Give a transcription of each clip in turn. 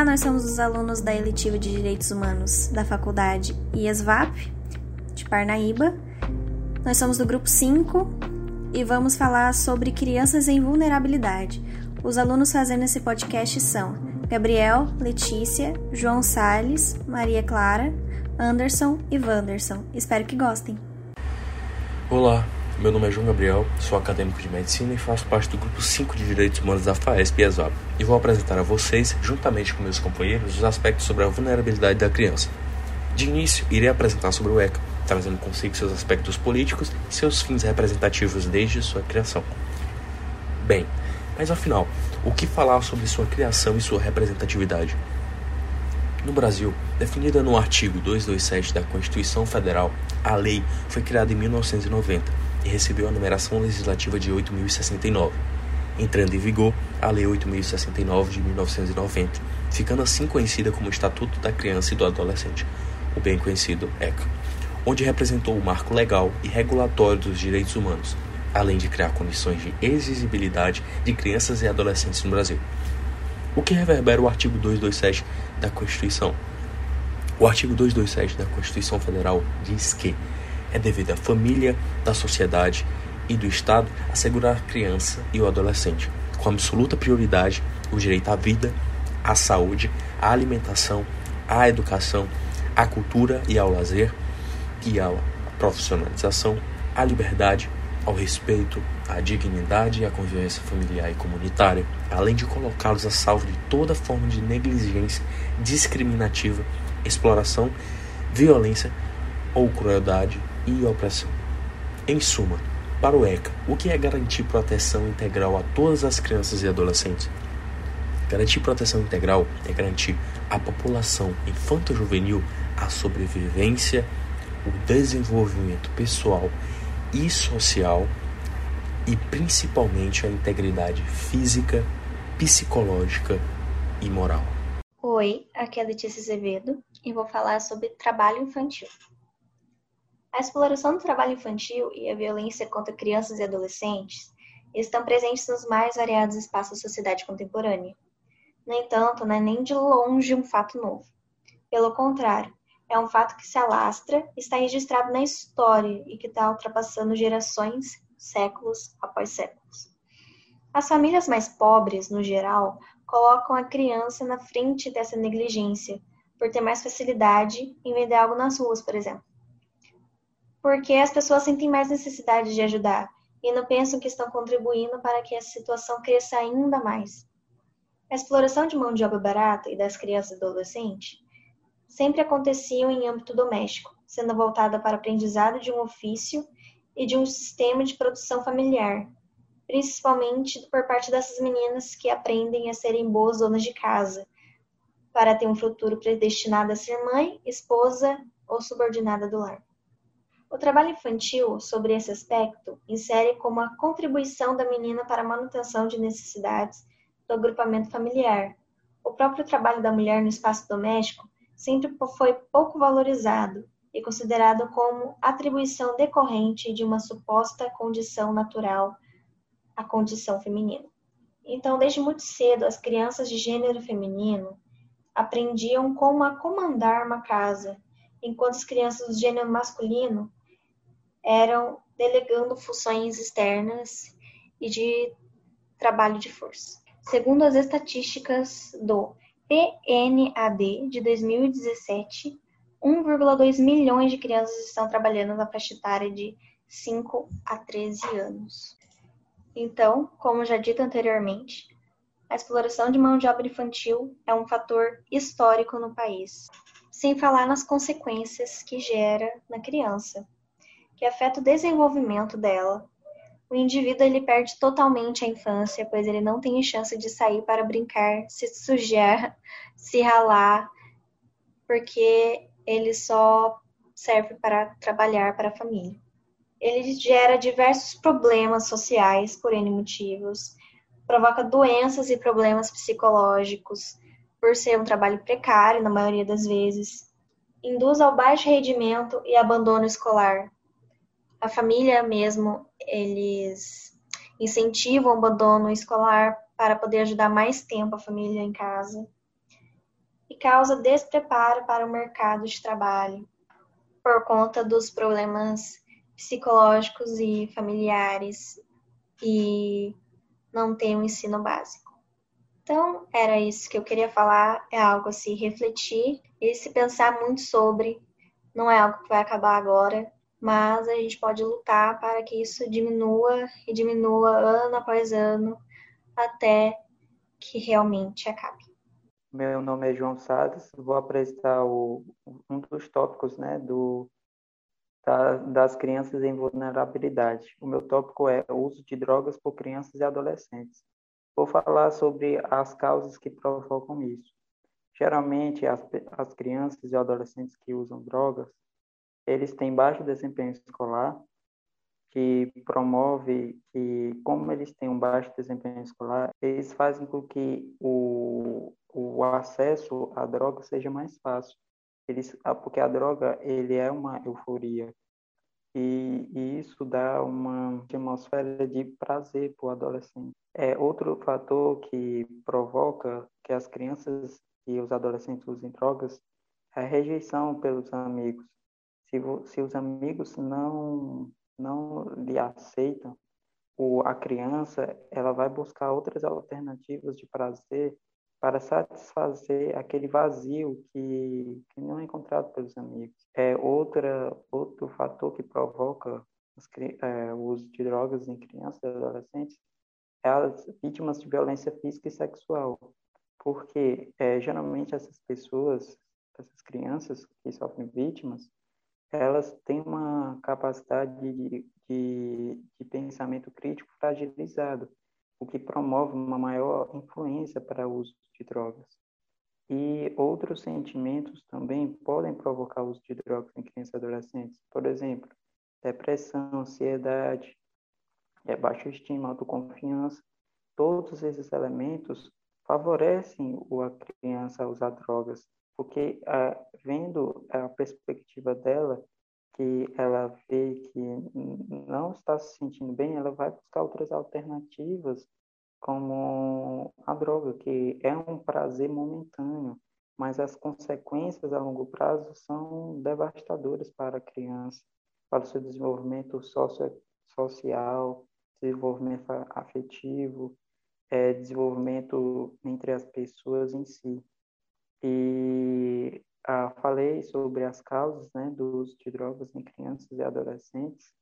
Olá, nós somos os alunos da Eletiva de Direitos Humanos da Faculdade IESVAP, de Parnaíba. Nós somos do grupo 5 e vamos falar sobre crianças em vulnerabilidade. Os alunos fazendo esse podcast são Gabriel, Letícia, João Sales, Maria Clara, Anderson e Wanderson. Espero que gostem. Olá, meu nome é João Gabriel, sou acadêmico de medicina e faço parte do grupo 5 de Direitos Humanos da FAESP e ESOP, e vou apresentar a vocês, juntamente com meus companheiros, os aspectos sobre a vulnerabilidade da criança. De início, irei apresentar sobre o ECA, trazendo consigo seus aspectos políticos e seus fins representativos desde sua criação. Bem, mas afinal, o que falar sobre sua criação e sua representatividade? No Brasil, definida no artigo 227 da Constituição Federal, a lei foi criada em 1990 e recebeu a numeração legislativa de 8.069, entrando em vigor a Lei 8.069 de 1990, ficando assim conhecida como Estatuto da Criança e do Adolescente, o bem conhecido ECA, onde representou o marco legal e regulatório dos direitos humanos, além de criar condições de exigibilidade de crianças e adolescentes no Brasil. O que reverbera o artigo 227 da Constituição. O artigo 227 da Constituição Federal diz que é devido à família, da sociedade e do Estado assegurar a criança e o adolescente, com absoluta prioridade, o direito à vida, à saúde, à alimentação, à educação, à cultura e ao lazer, e à profissionalização, à liberdade, ao respeito, à dignidade e à convivência familiar e comunitária, além de colocá-los a salvo de toda forma de negligência discriminativa, exploração, violência ou crueldade e opressão. Em suma, para o ECA, o que é garantir proteção integral a todas as crianças e adolescentes? Garantir proteção integral é garantir à população infanto-juvenil a sobrevivência, o desenvolvimento pessoal e social e principalmente a integridade física, psicológica e moral. Oi, aqui é Letícia Azevedo e vou falar sobre trabalho infantil. A exploração do trabalho infantil e a violência contra crianças e adolescentes estão presentes nos mais variados espaços da sociedade contemporânea. No entanto, não é nem de longe um fato novo. Pelo contrário, é um fato que se alastra, está registrado na história e que está ultrapassando gerações, séculos após séculos. As famílias mais pobres, no geral, colocam a criança na frente dessa negligência, por ter mais facilidade em vender algo nas ruas, por exemplo porque as pessoas sentem mais necessidade de ajudar e não pensam que estão contribuindo para que a situação cresça ainda mais. A exploração de mão de obra barata e das crianças e adolescentes sempre aconteciam em âmbito doméstico, sendo voltada para o aprendizado de um ofício e de um sistema de produção familiar, principalmente por parte dessas meninas que aprendem a serem boas donas de casa, para ter um futuro predestinado a ser mãe, esposa ou subordinada do lar. O trabalho infantil, sobre esse aspecto, insere como a contribuição da menina para a manutenção de necessidades do agrupamento familiar. O próprio trabalho da mulher no espaço doméstico sempre foi pouco valorizado e considerado como atribuição decorrente de uma suposta condição natural à condição feminina. Então, desde muito cedo, as crianças de gênero feminino aprendiam como a comandar uma casa, enquanto as crianças de gênero masculino eram delegando funções externas e de trabalho de força. Segundo as estatísticas do PNAD de 2017, 1,2 milhões de crianças estão trabalhando na faixa etária de 5 a 13 anos. Então, como já dito anteriormente, a exploração de mão de obra infantil é um fator histórico no país, sem falar nas consequências que gera na criança, que afeta o desenvolvimento dela. O indivíduo ele perde totalmente a infância, pois ele não tem chance de sair para brincar, se sujar, se ralar, porque ele só serve para trabalhar para a família. Ele gera diversos problemas sociais por N motivos, provoca doenças e problemas psicológicos por ser um trabalho precário na maioria das vezes, induz ao baixo rendimento e abandono escolar, a família mesmo, eles incentivam o abandono escolar para poder ajudar mais tempo a família em casa. causa despreparo para o mercado de trabalho por conta dos problemas psicológicos e familiares e não tem um ensino básico. Então, era isso que eu queria falar, é algo a se refletir e se pensar muito sobre. Não é algo que vai acabar agora, mas a gente pode lutar para que isso diminua e diminua ano após ano até que realmente acabe. Meu nome é João Salles, vou apresentar o, um dos tópicos né, do, da, das crianças em vulnerabilidade. O meu tópico é o uso de drogas por crianças e adolescentes. Vou falar sobre as causas que provocam isso. Geralmente, as, as crianças e adolescentes que usam drogas, eles têm baixo desempenho escolar, que promove que, como eles têm um baixo desempenho escolar, eles fazem com que o, o acesso à droga seja mais fácil. Eles, ah, porque a droga ele é uma euforia e, e isso dá uma atmosfera de prazer para o adolescente. É outro fator que provoca que as crianças e os adolescentes usem drogas é a rejeição pelos amigos. Se, se os amigos não não lhe aceitam, o, a criança ela vai buscar outras alternativas de prazer para satisfazer aquele vazio que, que não é encontrado pelos amigos. É outra, outro fator que provoca é, o uso de drogas em crianças e adolescentes é as vítimas de violência física e sexual. Porque é, geralmente essas pessoas, essas crianças que sofrem vítimas, elas têm uma capacidade de, de, de pensamento crítico fragilizado, o que promove uma maior influência para o uso de drogas. E outros sentimentos também podem provocar o uso de drogas em crianças e adolescentes. Por exemplo, depressão, ansiedade, é, baixa estima, autoconfiança. Todos esses elementos favorecem a criança a usar drogas porque ah, vendo a perspectiva dela, que ela vê que não está se sentindo bem, ela vai buscar outras alternativas, como a droga, que é um prazer momentâneo, mas as consequências a longo prazo são devastadoras para a criança, para o seu desenvolvimento socio social, desenvolvimento afetivo, é, desenvolvimento entre as pessoas em si. E ah, falei sobre as causas né, do uso de drogas em crianças e adolescentes.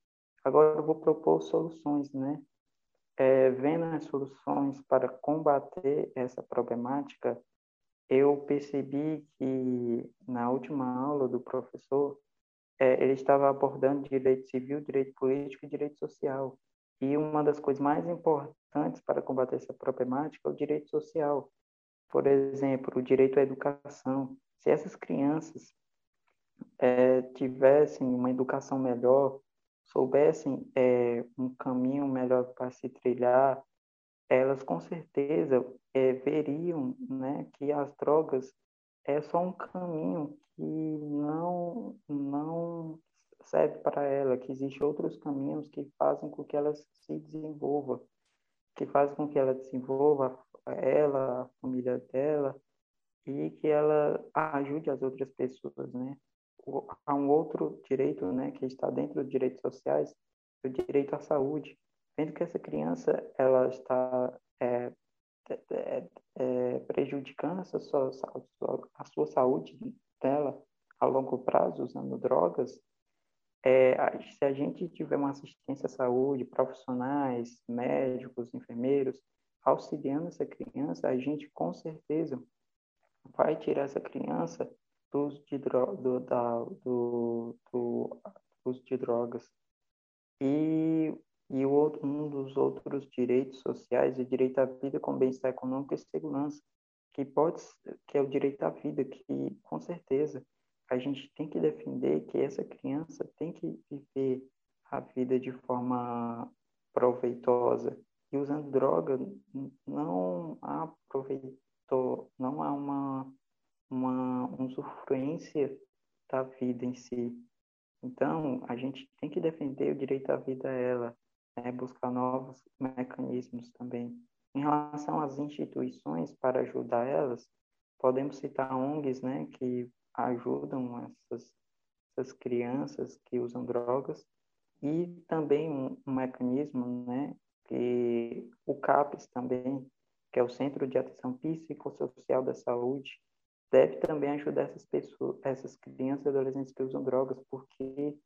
Agora eu vou propor soluções, né? É, vendo as soluções para combater essa problemática, eu percebi que na última aula do professor, é, ele estava abordando direito civil, direito político e direito social. E uma das coisas mais importantes para combater essa problemática é o direito social, por exemplo, o direito à educação. Se essas crianças é, tivessem uma educação melhor, soubessem é, um caminho melhor para se trilhar, elas com certeza é, veriam né, que as drogas é só um caminho que não, não serve para ela, que existem outros caminhos que fazem com que ela se desenvolva, que fazem com que ela desenvolva ela, a família dela, e que ela ajude as outras pessoas, né? Há um outro direito, né, que está dentro dos direitos sociais, o direito à saúde. Vendo que essa criança, ela está é, é, é, prejudicando a sua, a sua saúde dela a longo prazo, usando drogas, é, se a gente tiver uma assistência à saúde, profissionais, médicos, enfermeiros, auxiliando essa criança, a gente com certeza vai tirar essa criança do uso de, dro do, da, do, do uso de drogas. E, e o outro, um dos outros direitos sociais é o direito à vida com bem-estar econômico e segurança, que pode que é o direito à vida, que com certeza a gente tem que defender que essa criança tem que viver a vida de forma proveitosa, e usando droga não há proveito, não há uma, uma usufruência da vida em si. Então, a gente tem que defender o direito à vida a ela, né? buscar novos mecanismos também. Em relação às instituições, para ajudar elas, podemos citar ONGs, né, que ajudam essas, essas crianças que usam drogas e também um, um mecanismo, né, que o CAPES também, que é o Centro de Atenção Psicossocial da Saúde, deve também ajudar essas pessoas, essas crianças e adolescentes que usam drogas, porque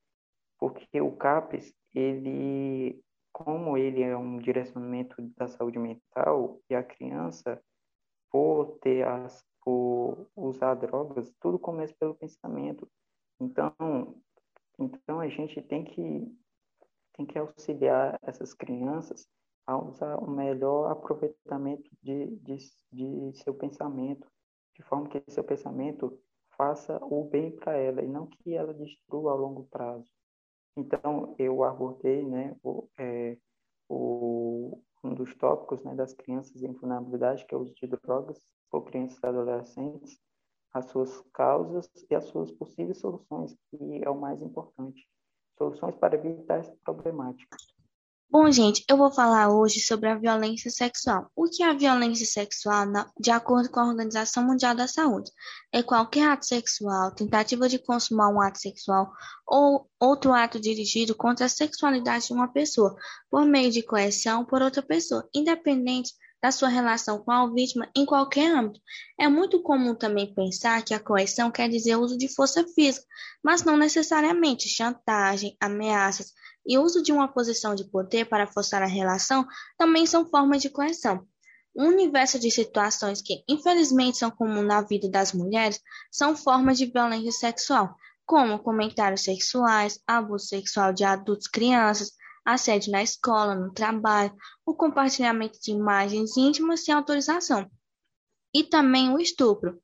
porque o CAPES, ele como ele é um direcionamento da saúde mental e a criança por ter as por usar drogas, tudo começa pelo pensamento. Então, então a gente tem que tem que auxiliar essas crianças a usar o melhor aproveitamento de, de, de seu pensamento, de forma que seu pensamento faça o bem para ela e não que ela destrua a longo prazo. Então, eu abordei né, o, é, o, um dos tópicos né, das crianças em vulnerabilidade, que é o uso de drogas por crianças e adolescentes, as suas causas e as suas possíveis soluções, que é o mais importante. Soluções para evitar essa problemática. Bom, gente, eu vou falar hoje sobre a violência sexual. O que é a violência sexual, de acordo com a Organização Mundial da Saúde? É qualquer ato sexual, tentativa de consumar um ato sexual ou outro ato dirigido contra a sexualidade de uma pessoa, por meio de coerção por outra pessoa, independente da sua relação com a vítima em qualquer âmbito. É muito comum também pensar que a coerção quer dizer uso de força física, mas não necessariamente chantagem, ameaças e uso de uma posição de poder para forçar a relação também são formas de coerção. Um universo de situações que, infelizmente, são comuns na vida das mulheres são formas de violência sexual, como comentários sexuais, abuso sexual de adultos, crianças, assédio na escola, no trabalho, o compartilhamento de imagens íntimas sem autorização. E também o estupro.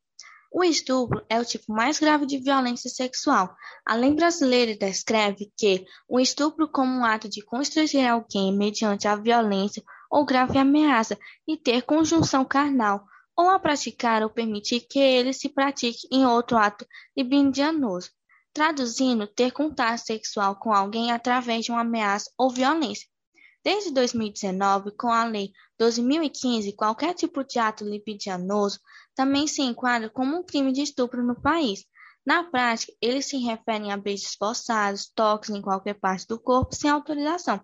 O estupro é o tipo mais grave de violência sexual. A lei brasileira descreve que o estupro como um ato de constranger alguém mediante a violência ou grave ameaça e ter conjunção carnal, ou a praticar ou permitir que ele se pratique em outro ato libidinoso traduzindo ter contato sexual com alguém através de uma ameaça ou violência. Desde 2019, com a Lei 12.015, qualquer tipo de ato libidinoso também se enquadra como um crime de estupro no país. Na prática, eles se referem a beijos forçados, toques em qualquer parte do corpo sem autorização,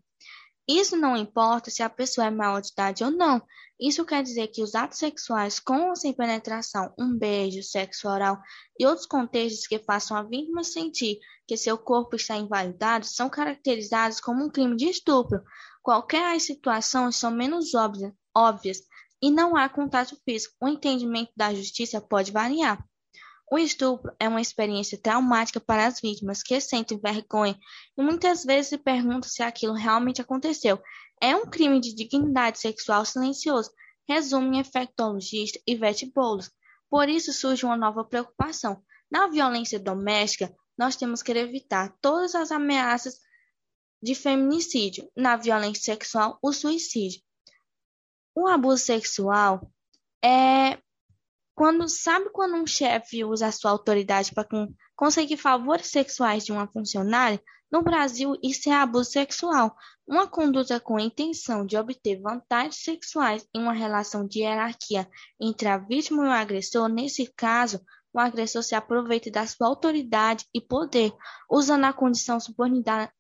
isso não importa se a pessoa é maior de idade ou não. Isso quer dizer que os atos sexuais com ou sem penetração, um beijo, sexo oral e outros contextos que façam a vítima sentir que seu corpo está invalidado são caracterizados como um crime de estupro. Qualquer as situações são menos óbvias, óbvias e não há contato físico. O entendimento da justiça pode variar. O estupro é uma experiência traumática para as vítimas que sentem vergonha e muitas vezes se perguntam se aquilo realmente aconteceu. É um crime de dignidade sexual silencioso, resume infectologista Ivete Boulos. Por isso surge uma nova preocupação. Na violência doméstica, nós temos que evitar todas as ameaças de feminicídio. Na violência sexual, o suicídio. O abuso sexual é quando sabe quando um chefe usa a sua autoridade para conseguir favores sexuais de uma funcionária, no Brasil isso é abuso sexual, uma conduta com a intenção de obter vantagens sexuais em uma relação de hierarquia entre a vítima e o agressor. Nesse caso, o agressor se aproveita da sua autoridade e poder, usando a condição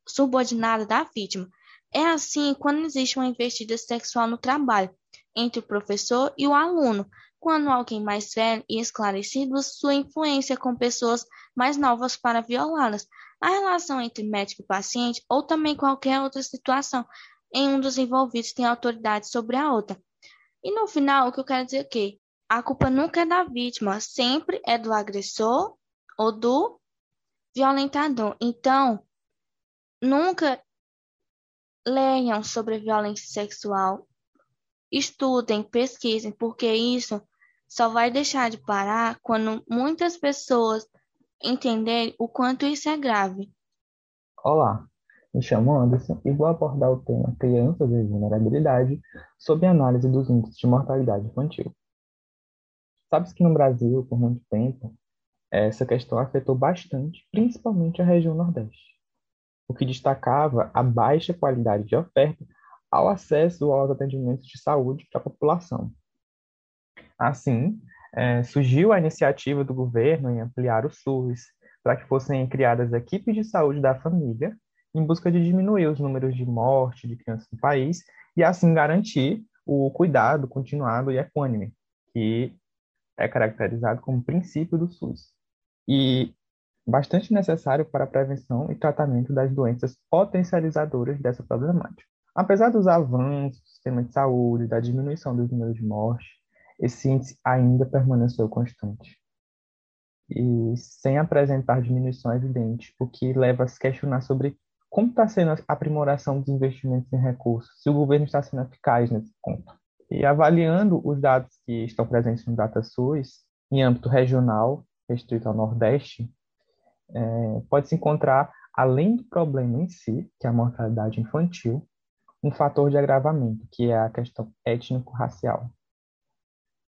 subordinada, da vítima. É assim quando existe uma investida sexual no trabalho entre o professor e o aluno, quando alguém mais velho e esclarecido sua influência com pessoas mais novas para violá-las, a relação entre médico e paciente ou também qualquer outra situação em um dos envolvidos tem autoridade sobre a outra. E no final, o que eu quero dizer é que a culpa nunca é da vítima, sempre é do agressor ou do violentador. Então, nunca leiam sobre violência sexual, estudem, pesquisem, porque isso só vai deixar de parar quando muitas pessoas entenderem o quanto isso é grave. Olá, me chamo Anderson e vou abordar o tema Crianças e Vulnerabilidade sob análise dos índices de mortalidade infantil. Sabe-se que no Brasil, por muito tempo, essa questão afetou bastante, principalmente a região Nordeste, o que destacava a baixa qualidade de oferta ao acesso aos atendimentos de saúde para a população, Assim, é, surgiu a iniciativa do governo em ampliar o SUS para que fossem criadas equipes de saúde da família em busca de diminuir os números de morte de crianças no país e assim garantir o cuidado continuado e equânime, que é caracterizado como princípio do SUS e bastante necessário para a prevenção e tratamento das doenças potencializadoras dessa problemática. Apesar dos avanços do sistema de saúde, da diminuição dos números de morte, esse índice ainda permaneceu constante e sem apresentar diminuição evidente, o que leva a se questionar sobre como está sendo a aprimoração dos investimentos em recursos, se o governo está sendo eficaz nesse ponto. E avaliando os dados que estão presentes no DataSUS, em âmbito regional, restrito ao Nordeste, é, pode-se encontrar, além do problema em si, que é a mortalidade infantil, um fator de agravamento, que é a questão étnico-racial.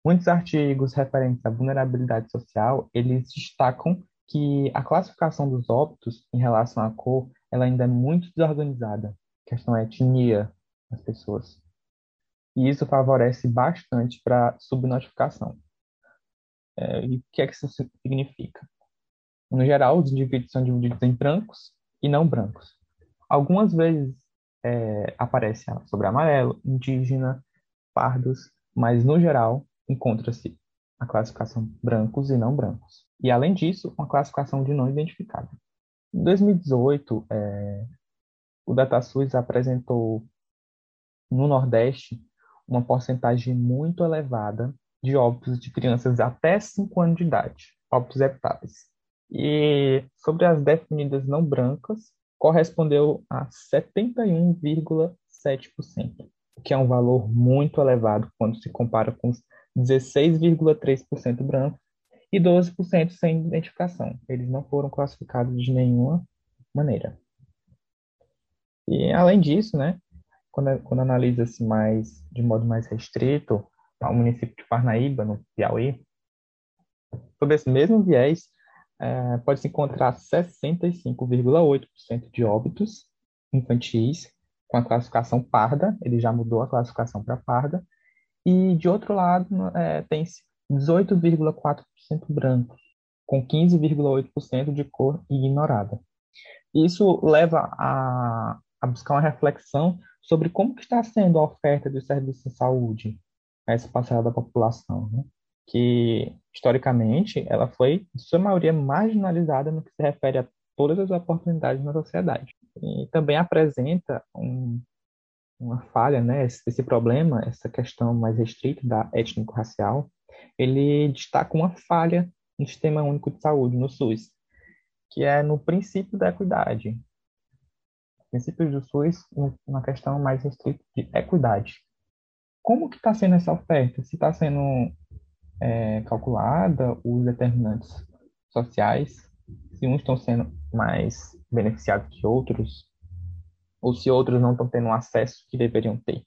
Muitos artigos referentes à vulnerabilidade social, eles destacam que a classificação dos óbitos em relação à cor, ela ainda é muito desorganizada. A questão é etnia das pessoas. E isso favorece bastante para a subnotificação. É, e o que é que isso significa? No geral, os indivíduos são divididos em brancos e não brancos. Algumas vezes é, aparece sobre amarelo, indígena, pardos, mas no geral encontra-se a classificação brancos e não brancos. E, além disso, uma classificação de não identificado. Em 2018, é, o DataSUS apresentou no Nordeste uma porcentagem muito elevada de óbitos de crianças até 5 anos de idade, óbitos evitáveis. E sobre as definidas não brancas, correspondeu a 71,7%, o que é um valor muito elevado quando se compara com os 16,3% brancos e 12% sem identificação. Eles não foram classificados de nenhuma maneira. E além disso, né, quando, quando analisa-se mais de modo mais restrito ao município de Parnaíba, no Piauí, sob esse mesmo viés, é, pode-se encontrar 65,8% de óbitos infantis com a classificação parda, ele já mudou a classificação para parda, e, de outro lado, é, tem 18,4% branco, com 15,8% de cor ignorada. Isso leva a, a buscar uma reflexão sobre como está sendo a oferta de serviços de saúde a essa parcela da população, né? que, historicamente, ela foi, em sua maioria, marginalizada no que se refere a todas as oportunidades na sociedade. E também apresenta um, uma falha, né, esse, esse, problema, essa questão mais restrita da étnico-racial, ele destaca uma falha no Sistema Único de Saúde, no SUS, que é no princípio da equidade. Princípios do SUS, uma questão mais restrita de equidade. Como que está sendo essa oferta? Se está sendo é, calculada os determinantes sociais, se uns estão sendo mais beneficiados que outros, ou se outros não estão tendo o acesso que deveriam ter.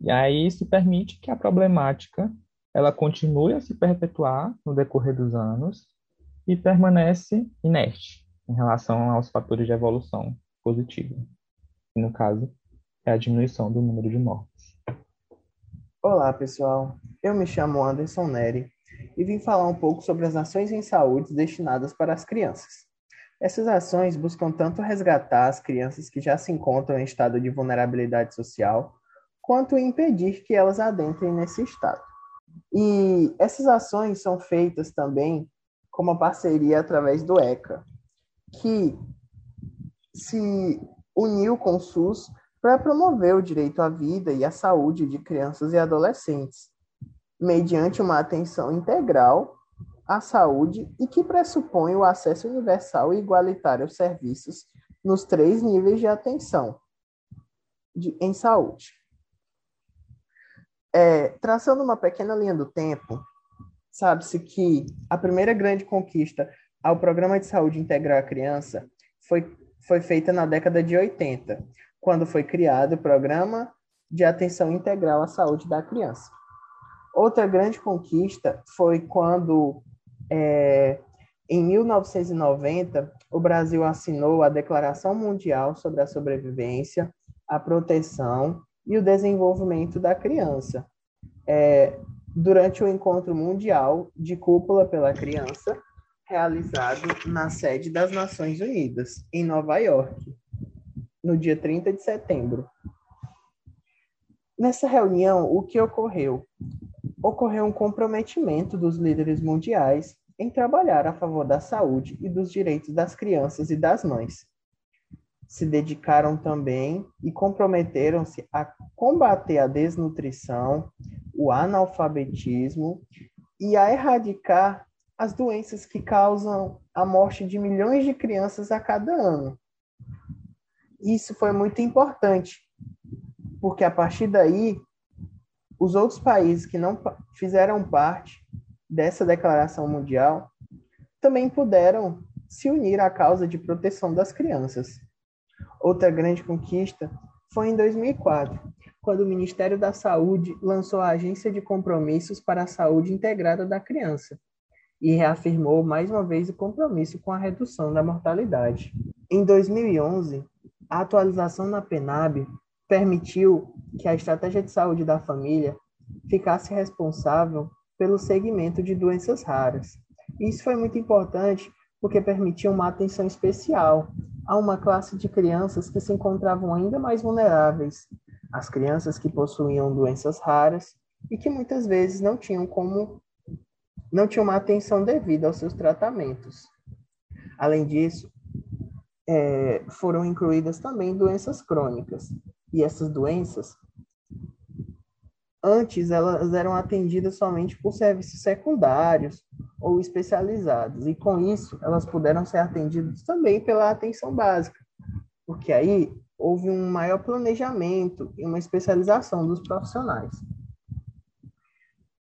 E aí isso permite que a problemática ela continue a se perpetuar no decorrer dos anos e permanece inerte em relação aos fatores de evolução positiva. Que, no caso, é a diminuição do número de mortes. Olá, pessoal. Eu me chamo Anderson Neri e vim falar um pouco sobre as ações em saúde destinadas para as crianças. Essas ações buscam tanto resgatar as crianças que já se encontram em estado de vulnerabilidade social, quanto impedir que elas adentrem nesse estado. E essas ações são feitas também com uma parceria através do ECA, que se uniu com o SUS para promover o direito à vida e à saúde de crianças e adolescentes, mediante uma atenção integral à saúde e que pressupõe o acesso universal e igualitário aos serviços nos três níveis de atenção de, em saúde. É, traçando uma pequena linha do tempo, sabe-se que a primeira grande conquista ao Programa de Saúde Integral à Criança foi, foi feita na década de 80, quando foi criado o Programa de Atenção Integral à Saúde da Criança. Outra grande conquista foi quando é, em 1990, o Brasil assinou a Declaração Mundial sobre a Sobrevivência, a Proteção e o Desenvolvimento da Criança. É, durante o encontro mundial de cúpula pela criança, realizado na sede das Nações Unidas, em Nova York, no dia 30 de setembro. Nessa reunião, o que ocorreu? Ocorreu um comprometimento dos líderes mundiais em trabalhar a favor da saúde e dos direitos das crianças e das mães. Se dedicaram também e comprometeram-se a combater a desnutrição, o analfabetismo e a erradicar as doenças que causam a morte de milhões de crianças a cada ano. Isso foi muito importante, porque a partir daí, os outros países que não fizeram parte dessa declaração mundial também puderam se unir à causa de proteção das crianças. Outra grande conquista foi em 2004, quando o Ministério da Saúde lançou a Agência de Compromissos para a Saúde Integrada da Criança e reafirmou mais uma vez o compromisso com a redução da mortalidade. Em 2011, a atualização na PENAB permitiu que a Estratégia de Saúde da Família ficasse responsável pelo segmento de doenças raras. Isso foi muito importante porque permitia uma atenção especial a uma classe de crianças que se encontravam ainda mais vulneráveis, as crianças que possuíam doenças raras e que muitas vezes não tinham como não tinham uma atenção devida aos seus tratamentos. Além disso, é, foram incluídas também doenças crônicas. E essas doenças Antes, elas eram atendidas somente por serviços secundários ou especializados, e com isso, elas puderam ser atendidas também pela atenção básica, porque aí houve um maior planejamento e uma especialização dos profissionais.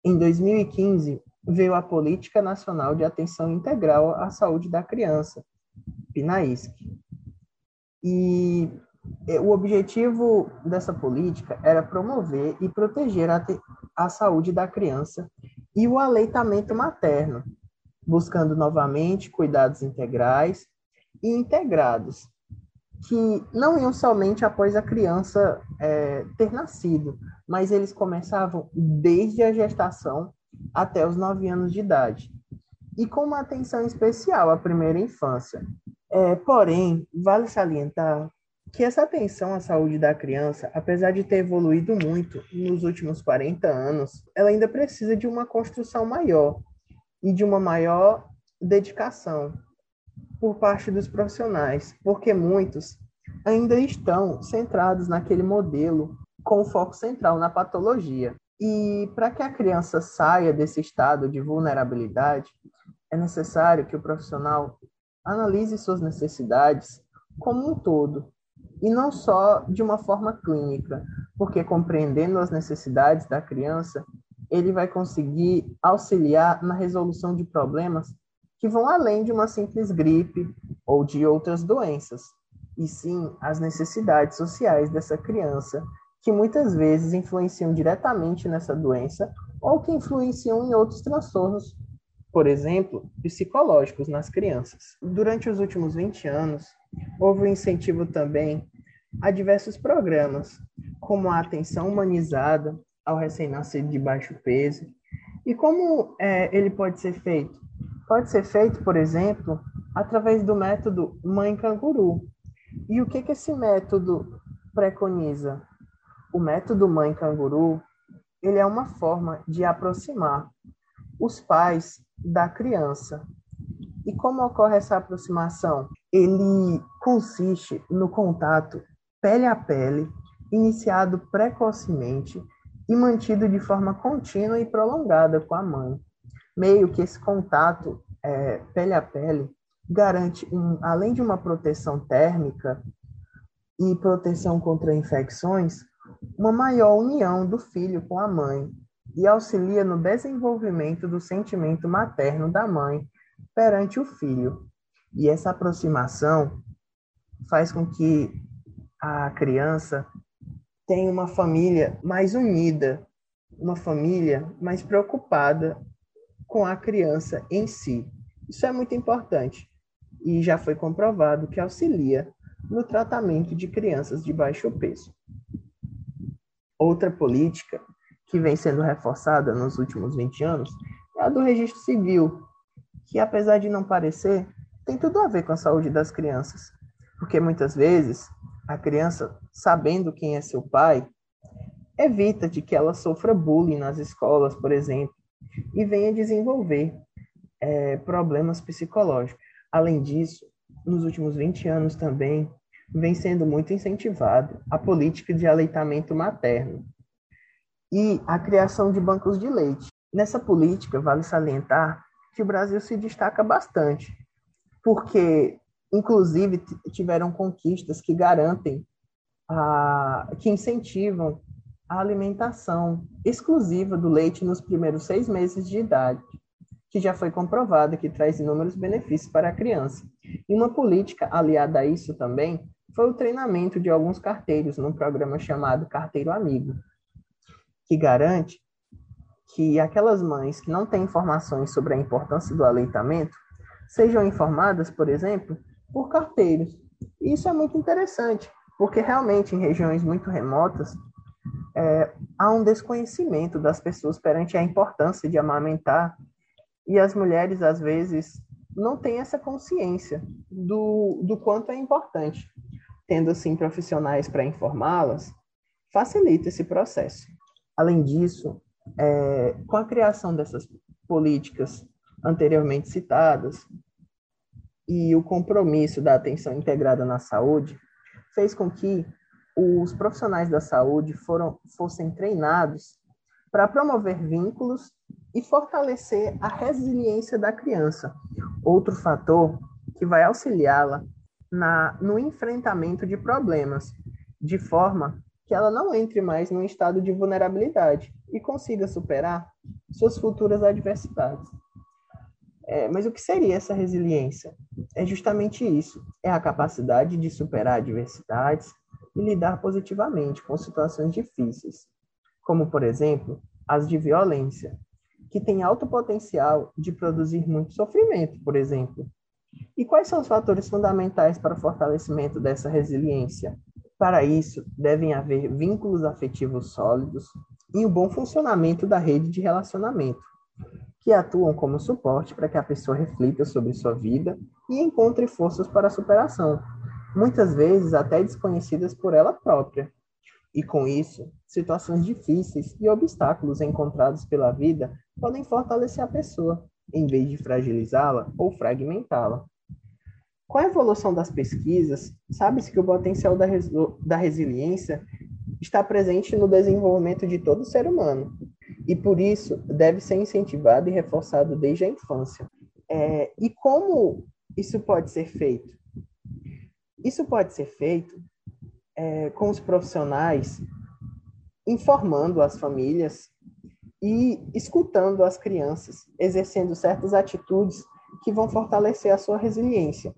Em 2015, veio a Política Nacional de Atenção Integral à Saúde da Criança, PNAISC. E o objetivo dessa política era promover e proteger a, a saúde da criança e o aleitamento materno, buscando novamente cuidados integrais e integrados, que não iam somente após a criança é, ter nascido, mas eles começavam desde a gestação até os nove anos de idade, e com uma atenção especial à primeira infância. É, porém, vale salientar que essa atenção à saúde da criança, apesar de ter evoluído muito nos últimos 40 anos, ela ainda precisa de uma construção maior e de uma maior dedicação por parte dos profissionais, porque muitos ainda estão centrados naquele modelo com foco central na patologia. E para que a criança saia desse estado de vulnerabilidade, é necessário que o profissional analise suas necessidades como um todo e não só de uma forma clínica, porque compreendendo as necessidades da criança, ele vai conseguir auxiliar na resolução de problemas que vão além de uma simples gripe ou de outras doenças, e sim as necessidades sociais dessa criança, que muitas vezes influenciam diretamente nessa doença ou que influenciam em outros transtornos, por exemplo, psicológicos nas crianças. Durante os últimos 20 anos, Houve um incentivo também a diversos programas, como a atenção humanizada ao recém-nascido de baixo peso. E como é, ele pode ser feito? Pode ser feito, por exemplo, através do método Mãe Canguru. E o que, que esse método preconiza? O método Mãe Canguru ele é uma forma de aproximar os pais da criança. E como ocorre essa aproximação? ele consiste no contato pele a pele, iniciado precocemente e mantido de forma contínua e prolongada com a mãe. Meio que esse contato é, pele a pele garante, um, além de uma proteção térmica e proteção contra infecções, uma maior união do filho com a mãe e auxilia no desenvolvimento do sentimento materno da mãe perante o filho, e essa aproximação faz com que a criança tenha uma família mais unida, uma família mais preocupada com a criança em si. Isso é muito importante e já foi comprovado que auxilia no tratamento de crianças de baixo peso. Outra política que vem sendo reforçada nos últimos 20 anos é a do registro civil, que apesar de não parecer, tem tudo a ver com a saúde das crianças. Porque muitas vezes a criança, sabendo quem é seu pai, evita de que ela sofra bullying nas escolas, por exemplo, e venha desenvolver é, problemas psicológicos. Além disso, nos últimos 20 anos também vem sendo muito incentivado a política de aleitamento materno e a criação de bancos de leite. Nessa política, vale salientar que o Brasil se destaca bastante, porque, inclusive, tiveram conquistas que garantem, a, que incentivam a alimentação exclusiva do leite nos primeiros seis meses de idade, que já foi comprovada que traz inúmeros benefícios para a criança. E uma política aliada a isso também foi o treinamento de alguns carteiros num programa chamado Carteiro Amigo, que garante que aquelas mães que não têm informações sobre a importância do aleitamento sejam informadas, por exemplo, por carteiros. Isso é muito interessante, porque realmente em regiões muito remotas é, há um desconhecimento das pessoas perante a importância de amamentar e as mulheres às vezes não têm essa consciência do, do quanto é importante. Tendo assim profissionais para informá-las, facilita esse processo. Além disso, é, com a criação dessas políticas anteriormente citadas e o compromisso da atenção integrada na saúde, fez com que os profissionais da saúde foram, fossem treinados para promover vínculos e fortalecer a resiliência da criança. Outro fator que vai auxiliá-la no enfrentamento de problemas, de forma que ela não entre mais num estado de vulnerabilidade e consiga superar suas futuras adversidades. É, mas o que seria essa resiliência? É justamente isso: é a capacidade de superar adversidades e lidar positivamente com situações difíceis, como, por exemplo, as de violência, que têm alto potencial de produzir muito sofrimento, por exemplo. E quais são os fatores fundamentais para o fortalecimento dessa resiliência? Para isso, devem haver vínculos afetivos sólidos e o bom funcionamento da rede de relacionamento, que atuam como suporte para que a pessoa reflita sobre sua vida e encontre forças para a superação, muitas vezes até desconhecidas por ela própria. E com isso, situações difíceis e obstáculos encontrados pela vida podem fortalecer a pessoa, em vez de fragilizá-la ou fragmentá-la. Com a evolução das pesquisas, sabe-se que o potencial da, da resiliência está presente no desenvolvimento de todo ser humano e, por isso, deve ser incentivado e reforçado desde a infância. É, e como isso pode ser feito? Isso pode ser feito é, com os profissionais informando as famílias e escutando as crianças, exercendo certas atitudes que vão fortalecer a sua resiliência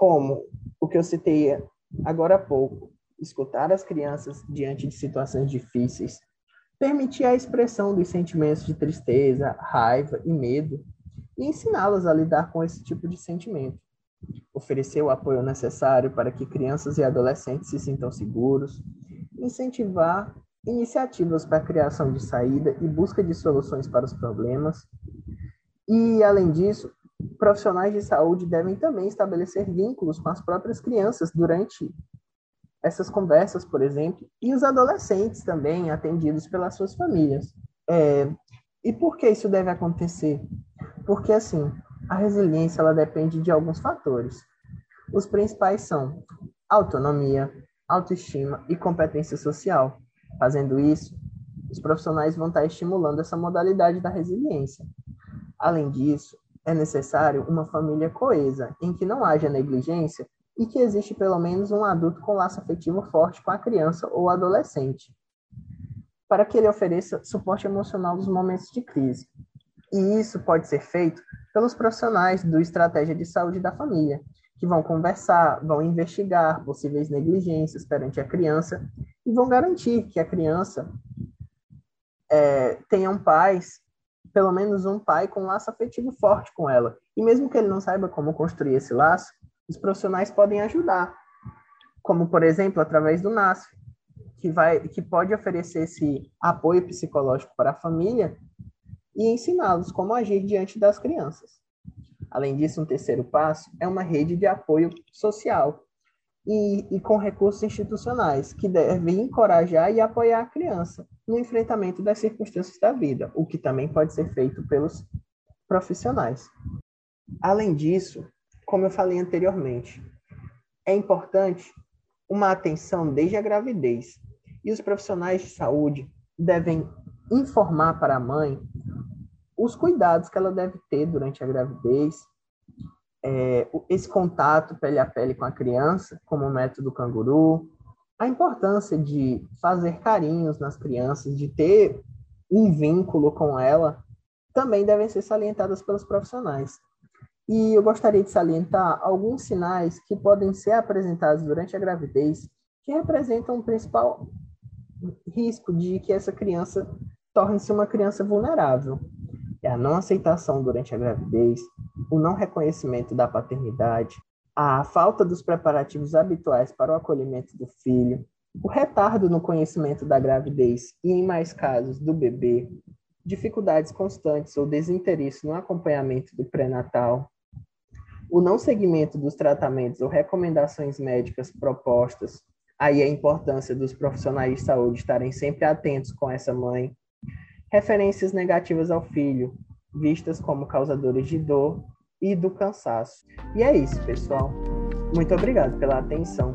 como o que eu citei agora há pouco, escutar as crianças diante de situações difíceis, permitir a expressão dos sentimentos de tristeza, raiva e medo e ensiná-las a lidar com esse tipo de sentimento. Oferecer o apoio necessário para que crianças e adolescentes se sintam seguros, incentivar iniciativas para a criação de saída e busca de soluções para os problemas. E, além disso, profissionais de saúde devem também estabelecer vínculos com as próprias crianças durante essas conversas, por exemplo, e os adolescentes também atendidos pelas suas famílias. É, e por que isso deve acontecer? Porque, assim, a resiliência ela depende de alguns fatores. Os principais são autonomia, autoestima e competência social. Fazendo isso, os profissionais vão estar estimulando essa modalidade da resiliência. Além disso, é necessário uma família coesa, em que não haja negligência e que existe pelo menos um adulto com laço afetivo forte com a criança ou adolescente, para que ele ofereça suporte emocional nos momentos de crise. E isso pode ser feito pelos profissionais do Estratégia de Saúde da Família, que vão conversar, vão investigar possíveis negligências perante a criança e vão garantir que a criança é, tenha um pais pelo menos um pai com um laço afetivo forte com ela. E mesmo que ele não saiba como construir esse laço, os profissionais podem ajudar, como, por exemplo, através do NASF, que, vai, que pode oferecer esse apoio psicológico para a família e ensiná-los como agir diante das crianças. Além disso, um terceiro passo é uma rede de apoio social e, e com recursos institucionais, que deve encorajar e apoiar a criança no enfrentamento das circunstâncias da vida, o que também pode ser feito pelos profissionais. Além disso, como eu falei anteriormente, é importante uma atenção desde a gravidez, e os profissionais de saúde devem informar para a mãe os cuidados que ela deve ter durante a gravidez, é, esse contato pele a pele com a criança, como o método canguru, a importância de fazer carinhos nas crianças, de ter um vínculo com ela, também devem ser salientadas pelos profissionais. E eu gostaria de salientar alguns sinais que podem ser apresentados durante a gravidez que representam o principal risco de que essa criança torne-se uma criança vulnerável. É a não aceitação durante a gravidez, o não reconhecimento da paternidade, a falta dos preparativos habituais para o acolhimento do filho, o retardo no conhecimento da gravidez e, em mais casos, do bebê, dificuldades constantes ou desinteresse no acompanhamento do pré-natal, o não seguimento dos tratamentos ou recomendações médicas propostas, aí a importância dos profissionais de saúde estarem sempre atentos com essa mãe, referências negativas ao filho, vistas como causadores de dor e do cansaço. E é isso, pessoal. Muito obrigado pela atenção.